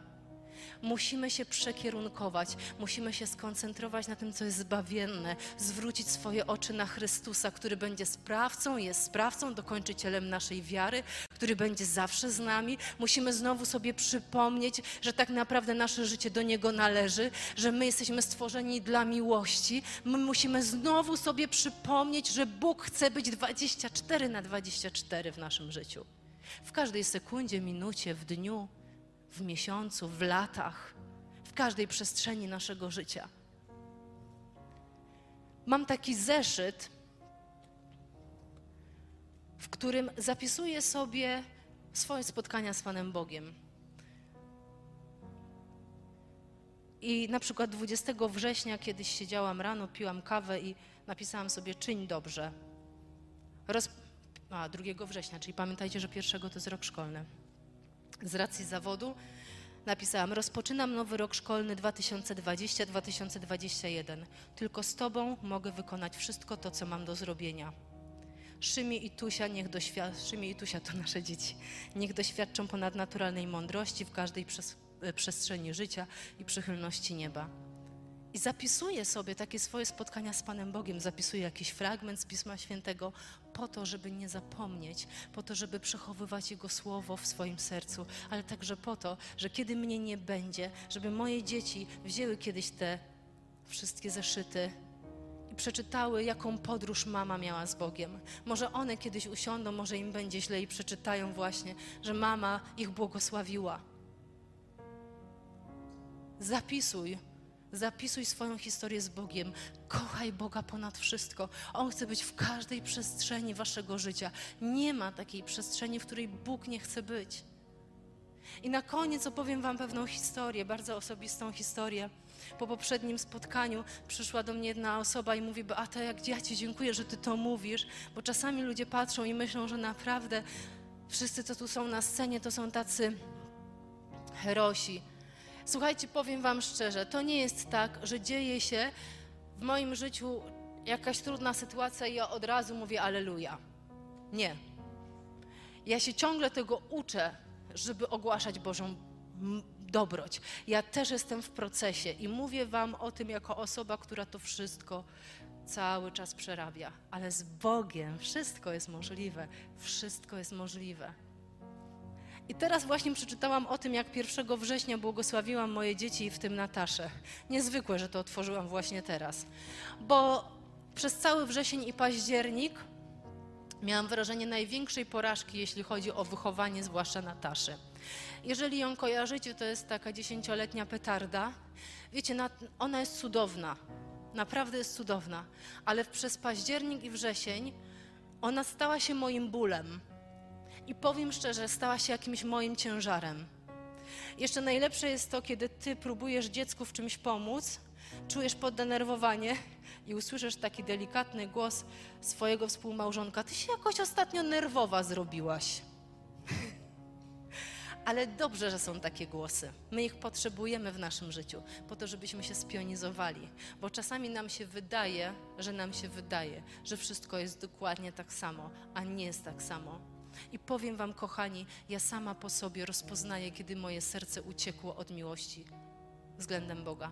A: Musimy się przekierunkować, musimy się skoncentrować na tym, co jest zbawienne, zwrócić swoje oczy na Chrystusa, który będzie sprawcą, jest sprawcą, dokończycielem naszej wiary, który będzie zawsze z nami. Musimy znowu sobie przypomnieć, że tak naprawdę nasze życie do Niego należy, że my jesteśmy stworzeni dla miłości. My musimy znowu sobie przypomnieć, że Bóg chce być 24 na 24 w naszym życiu. W każdej sekundzie, minucie, w dniu, w miesiącu, w latach, w każdej przestrzeni naszego życia. Mam taki zeszyt, w którym zapisuję sobie swoje spotkania z Panem Bogiem. I na przykład 20 września kiedyś siedziałam rano, piłam kawę i napisałam sobie czyń dobrze. Roz... A, 2 września, czyli pamiętajcie, że pierwszego to jest rok szkolny. Z racji zawodu napisałam: Rozpoczynam nowy rok szkolny 2020-2021. Tylko z Tobą mogę wykonać wszystko to, co mam do zrobienia. Szymi i Tusia, niech doświadczą, Szymie i Tusia to nasze dzieci, niech doświadczą ponadnaturalnej mądrości w każdej przez, e, przestrzeni życia i przychylności nieba. I zapisuję sobie takie swoje spotkania z Panem Bogiem, zapisuję jakiś fragment z Pisma Świętego po to, żeby nie zapomnieć, po to, żeby przechowywać Jego słowo w swoim sercu, ale także po to, że kiedy mnie nie będzie, żeby moje dzieci wzięły kiedyś te wszystkie zeszyty i przeczytały, jaką podróż mama miała z Bogiem. Może one kiedyś usiądą, może im będzie źle i przeczytają właśnie, że mama ich błogosławiła. Zapisuj Zapisuj swoją historię z Bogiem. Kochaj Boga ponad wszystko. On chce być w każdej przestrzeni waszego życia. Nie ma takiej przestrzeni, w której Bóg nie chce być. I na koniec opowiem Wam pewną historię, bardzo osobistą historię. Po poprzednim spotkaniu przyszła do mnie jedna osoba i mówi: Beata, jak ja Ci dziękuję, że Ty to mówisz, bo czasami ludzie patrzą i myślą, że naprawdę wszyscy, co tu są na scenie, to są tacy herosi Słuchajcie, powiem Wam szczerze, to nie jest tak, że dzieje się w moim życiu jakaś trudna sytuacja i ja od razu mówię Aleluja. Nie. Ja się ciągle tego uczę, żeby ogłaszać Bożą dobroć. Ja też jestem w procesie i mówię Wam o tym jako osoba, która to wszystko cały czas przerabia. Ale z Bogiem wszystko jest możliwe. Wszystko jest możliwe. I teraz właśnie przeczytałam o tym, jak 1 września błogosławiłam moje dzieci, w tym Nataszę. Niezwykłe, że to otworzyłam właśnie teraz. Bo przez cały wrzesień i październik miałam wrażenie największej porażki, jeśli chodzi o wychowanie, zwłaszcza Nataszy. Jeżeli ją kojarzycie, to jest taka dziesięcioletnia petarda. Wiecie, ona jest cudowna, naprawdę jest cudowna, ale przez październik i wrzesień ona stała się moim bólem i powiem szczerze, stała się jakimś moim ciężarem. Jeszcze najlepsze jest to, kiedy ty próbujesz dziecku w czymś pomóc, czujesz poddenerwowanie i usłyszysz taki delikatny głos swojego współmałżonka: Ty się jakoś ostatnio nerwowa zrobiłaś. (laughs) Ale dobrze, że są takie głosy. My ich potrzebujemy w naszym życiu, po to, żebyśmy się spionizowali. Bo czasami nam się wydaje, że nam się wydaje, że wszystko jest dokładnie tak samo, a nie jest tak samo. I powiem Wam, kochani, ja sama po sobie rozpoznaję, kiedy moje serce uciekło od miłości względem Boga.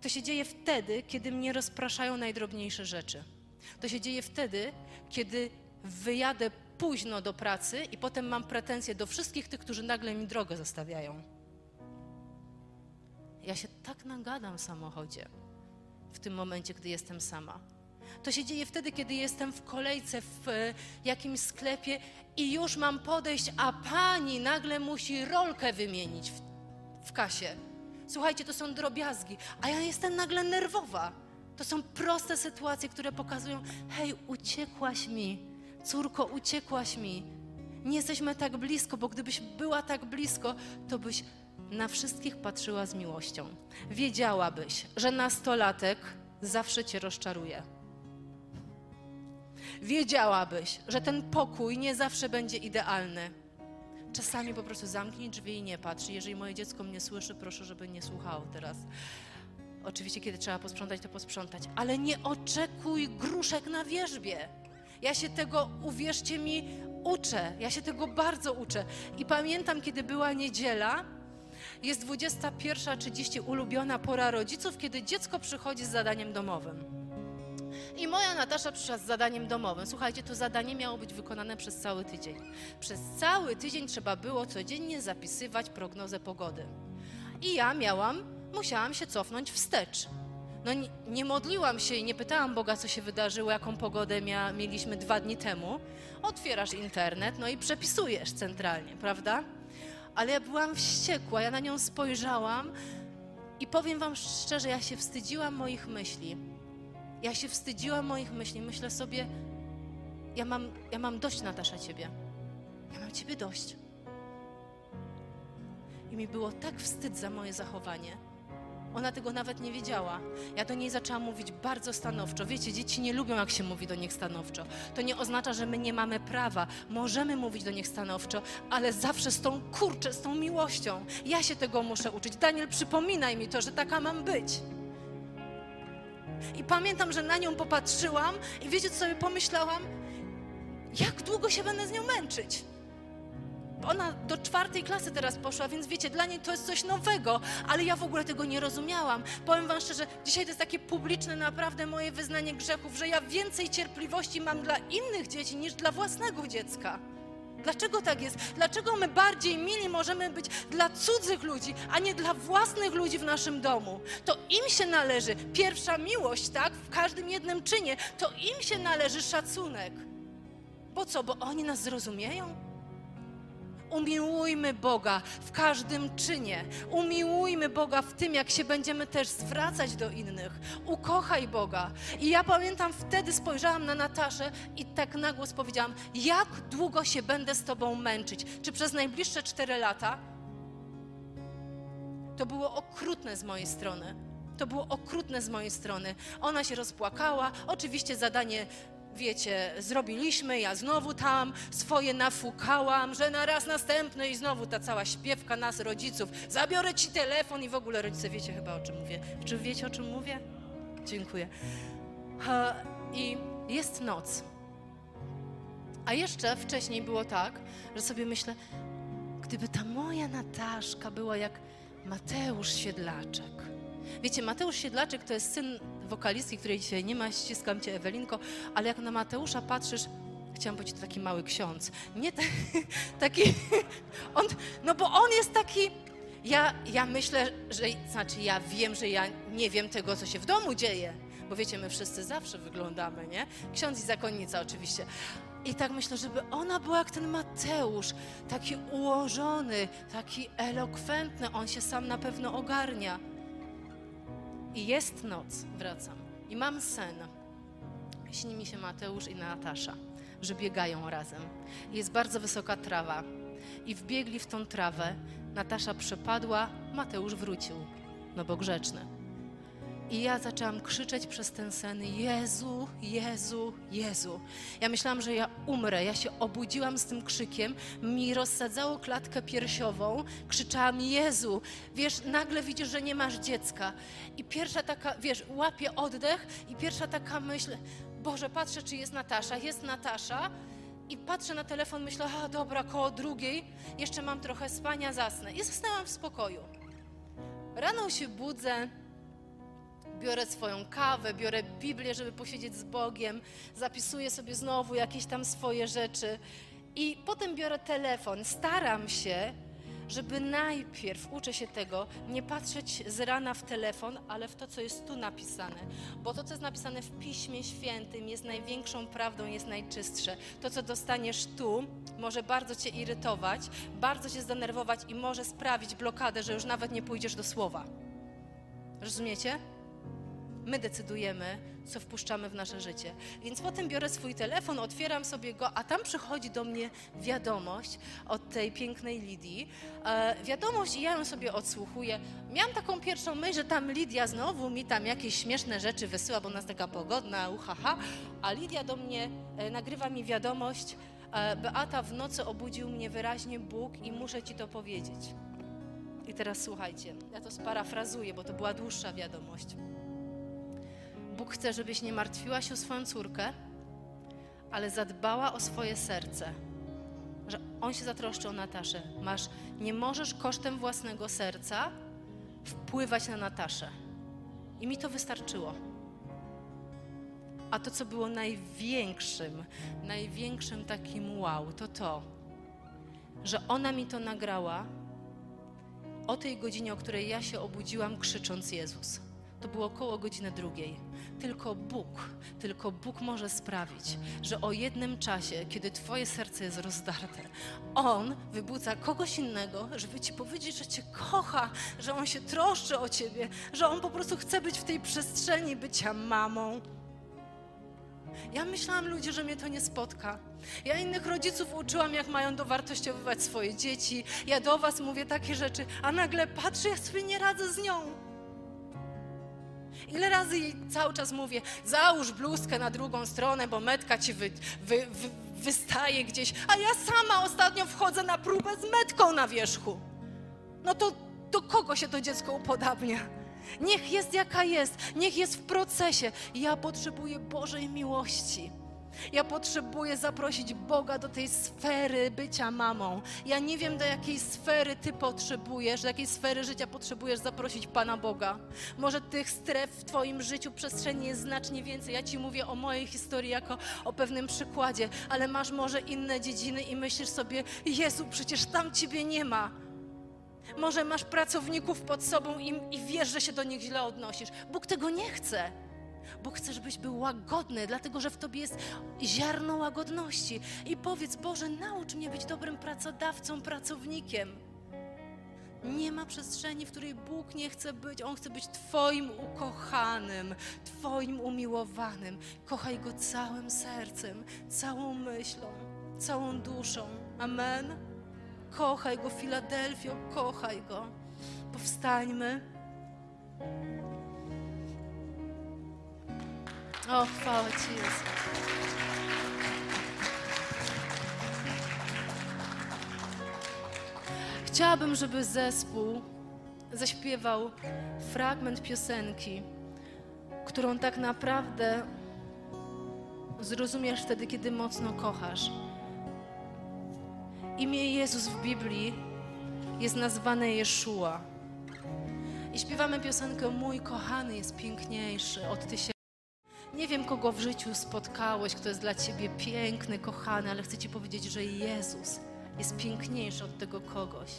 A: To się dzieje wtedy, kiedy mnie rozpraszają najdrobniejsze rzeczy. To się dzieje wtedy, kiedy wyjadę późno do pracy i potem mam pretensje do wszystkich tych, którzy nagle mi drogę zostawiają. Ja się tak nagadam w samochodzie w tym momencie, gdy jestem sama. To się dzieje wtedy, kiedy jestem w kolejce w e, jakimś sklepie i już mam podejść, a pani nagle musi rolkę wymienić w, w kasie. Słuchajcie, to są drobiazgi, a ja jestem nagle nerwowa. To są proste sytuacje, które pokazują: hej, uciekłaś mi, córko, uciekłaś mi. Nie jesteśmy tak blisko, bo gdybyś była tak blisko, to byś na wszystkich patrzyła z miłością. Wiedziałabyś, że nastolatek zawsze cię rozczaruje wiedziałabyś, że ten pokój nie zawsze będzie idealny. Czasami po prostu zamknij drzwi i nie patrz. Jeżeli moje dziecko mnie słyszy, proszę, żeby nie słuchało teraz. Oczywiście, kiedy trzeba posprzątać, to posprzątać, ale nie oczekuj gruszek na wierzbie. Ja się tego, uwierzcie mi, uczę. Ja się tego bardzo uczę. I pamiętam, kiedy była niedziela, jest 21.30, ulubiona pora rodziców, kiedy dziecko przychodzi z zadaniem domowym. I moja Natasza przyszła z zadaniem domowym. Słuchajcie, to zadanie miało być wykonane przez cały tydzień. Przez cały tydzień trzeba było codziennie zapisywać prognozę pogody. I ja miałam, musiałam się cofnąć wstecz. No nie, nie modliłam się i nie pytałam Boga, co się wydarzyło, jaką pogodę mia, mieliśmy dwa dni temu. Otwierasz internet, no i przepisujesz centralnie, prawda? Ale ja byłam wściekła, ja na nią spojrzałam i powiem wam szczerze, ja się wstydziłam moich myśli. Ja się wstydziłam moich myśli. Myślę sobie, ja mam, ja mam dość, Natasza, ciebie. Ja mam ciebie dość. I mi było tak wstyd za moje zachowanie. Ona tego nawet nie wiedziała. Ja do niej zaczęłam mówić bardzo stanowczo. Wiecie, dzieci nie lubią, jak się mówi do nich stanowczo. To nie oznacza, że my nie mamy prawa. Możemy mówić do nich stanowczo, ale zawsze z tą kurczę, z tą miłością. Ja się tego muszę uczyć. Daniel, przypominaj mi to, że taka mam być. I pamiętam, że na nią popatrzyłam i wiecie, co sobie pomyślałam? Jak długo się będę z nią męczyć? Ona do czwartej klasy teraz poszła, więc wiecie, dla niej to jest coś nowego, ale ja w ogóle tego nie rozumiałam. Powiem Wam szczerze, dzisiaj to jest takie publiczne naprawdę moje wyznanie grzechów, że ja więcej cierpliwości mam dla innych dzieci niż dla własnego dziecka. Dlaczego tak jest? Dlaczego my bardziej mili możemy być dla cudzych ludzi, a nie dla własnych ludzi w naszym domu? To im się należy pierwsza miłość, tak? W każdym jednym czynie, to im się należy szacunek. Bo co? Bo oni nas zrozumieją? Umiłujmy Boga w każdym czynie. Umiłujmy Boga w tym, jak się będziemy też zwracać do innych. Ukochaj Boga. I ja pamiętam, wtedy spojrzałam na Nataszę i tak na głos powiedziałam: Jak długo się będę z Tobą męczyć? Czy przez najbliższe cztery lata? To było okrutne z mojej strony. To było okrutne z mojej strony. Ona się rozpłakała. Oczywiście zadanie wiecie, zrobiliśmy, ja znowu tam swoje nafukałam, że na raz następny i znowu ta cała śpiewka nas, rodziców, zabiorę ci telefon i w ogóle rodzice wiecie chyba o czym mówię. Czy wiecie o czym mówię? Dziękuję. I jest noc. A jeszcze wcześniej było tak, że sobie myślę, gdyby ta moja Nataszka była jak Mateusz Siedlaczek. Wiecie, Mateusz Siedlaczek to jest syn wokalistki, której dzisiaj nie ma, ściskam cię Ewelinko, ale jak na Mateusza patrzysz, chciałam powiedzieć, to taki mały ksiądz. Nie te, (laughs) taki, (laughs) on, no bo on jest taki, ja, ja myślę, że, znaczy ja wiem, że ja nie wiem tego, co się w domu dzieje, bo wiecie, my wszyscy zawsze wyglądamy, nie? Ksiądz i zakonnica oczywiście. I tak myślę, żeby ona była jak ten Mateusz, taki ułożony, taki elokwentny, on się sam na pewno ogarnia. I jest noc, wracam. I mam sen. Śni mi się Mateusz i Natasza, że biegają razem. Jest bardzo wysoka trawa. I wbiegli w tą trawę. Natasza przepadła, Mateusz wrócił, no bo grzeczny. I ja zaczęłam krzyczeć przez ten sen: Jezu, Jezu, Jezu. Ja myślałam, że ja umrę. Ja się obudziłam z tym krzykiem, mi rozsadzało klatkę piersiową, krzyczałam: Jezu. Wiesz, nagle widzisz, że nie masz dziecka. I pierwsza taka, wiesz, łapię oddech, i pierwsza taka myśl: Boże, patrzę, czy jest Natasza. Jest Natasza. I patrzę na telefon, myślę, a dobra, koło drugiej, jeszcze mam trochę spania, zasnę. I zasnęłam w spokoju. Rano się budzę, biorę swoją kawę, biorę Biblię, żeby posiedzieć z Bogiem, zapisuję sobie znowu jakieś tam swoje rzeczy i potem biorę telefon. Staram się, żeby najpierw, uczę się tego, nie patrzeć z rana w telefon, ale w to, co jest tu napisane. Bo to, co jest napisane w Piśmie Świętym, jest największą prawdą, jest najczystsze. To, co dostaniesz tu, może bardzo Cię irytować, bardzo Cię zdenerwować i może sprawić blokadę, że już nawet nie pójdziesz do słowa. Rozumiecie? My decydujemy, co wpuszczamy w nasze życie. Więc potem biorę swój telefon, otwieram sobie go, a tam przychodzi do mnie wiadomość od tej pięknej Lidii. E, wiadomość i ja ją sobie odsłuchuję. Miałam taką pierwszą myśl, że tam Lidia znowu mi tam jakieś śmieszne rzeczy wysyła, bo jest taka pogodna, uhaha. A Lidia do mnie e, nagrywa mi wiadomość. E, Beata, w nocy obudził mnie wyraźnie Bóg i muszę ci to powiedzieć. I teraz słuchajcie, ja to sparafrazuję, bo to była dłuższa wiadomość. Bóg chce, żebyś nie martwiła się o swoją córkę, ale zadbała o swoje serce. Że On się zatroszczy o Nataszę. Masz, nie możesz kosztem własnego serca wpływać na Nataszę. I mi to wystarczyło. A to, co było największym, największym takim wow, to to, że ona mi to nagrała o tej godzinie, o której ja się obudziłam, krzycząc Jezus. To było około godziny drugiej. Tylko Bóg, tylko Bóg może sprawić, że o jednym czasie, kiedy Twoje serce jest rozdarte, On wybudza kogoś innego, żeby Ci powiedzieć, że Cię kocha, że On się troszczy o Ciebie, że On po prostu chce być w tej przestrzeni bycia mamą. Ja myślałam, ludzie, że mnie to nie spotka. Ja innych rodziców uczyłam, jak mają dowartościowywać swoje dzieci. Ja do Was mówię takie rzeczy, a nagle patrzę, ja sobie nie radzę z nią. Ile razy jej cały czas mówię, załóż bluzkę na drugą stronę, bo metka ci wy, wy, wy, wystaje gdzieś, a ja sama ostatnio wchodzę na próbę z metką na wierzchu. No to do kogo się to dziecko upodabnia? Niech jest jaka jest, niech jest w procesie. Ja potrzebuję Bożej miłości. Ja potrzebuję zaprosić Boga do tej sfery bycia mamą. Ja nie wiem, do jakiej sfery Ty potrzebujesz, do jakiej sfery życia potrzebujesz zaprosić Pana Boga. Może tych stref w Twoim życiu, przestrzeni jest znacznie więcej. Ja Ci mówię o mojej historii jako o pewnym przykładzie, ale masz może inne dziedziny i myślisz sobie, Jezu, przecież tam Ciebie nie ma. Może masz pracowników pod sobą i, i wiesz, że się do nich źle odnosisz. Bóg tego nie chce. Bóg chce, żebyś był łagodny, dlatego że w tobie jest ziarno łagodności. I powiedz, Boże, naucz mnie być dobrym pracodawcą, pracownikiem. Nie ma przestrzeni, w której Bóg nie chce być. On chce być Twoim ukochanym, Twoim umiłowanym. Kochaj Go całym sercem, całą myślą, całą duszą. Amen. Kochaj Go, Filadelfio, kochaj Go. Powstańmy. O, chwała Ci Jezu. Chciałabym, żeby zespół zaśpiewał fragment piosenki, którą tak naprawdę zrozumiesz wtedy, kiedy mocno kochasz. Imię Jezus w Biblii jest nazwane Jeszua. I śpiewamy piosenkę Mój kochany jest piękniejszy od tysięcy. Nie wiem, kogo w życiu spotkałeś, kto jest dla ciebie piękny, kochany, ale chcę ci powiedzieć, że Jezus jest piękniejszy od tego kogoś.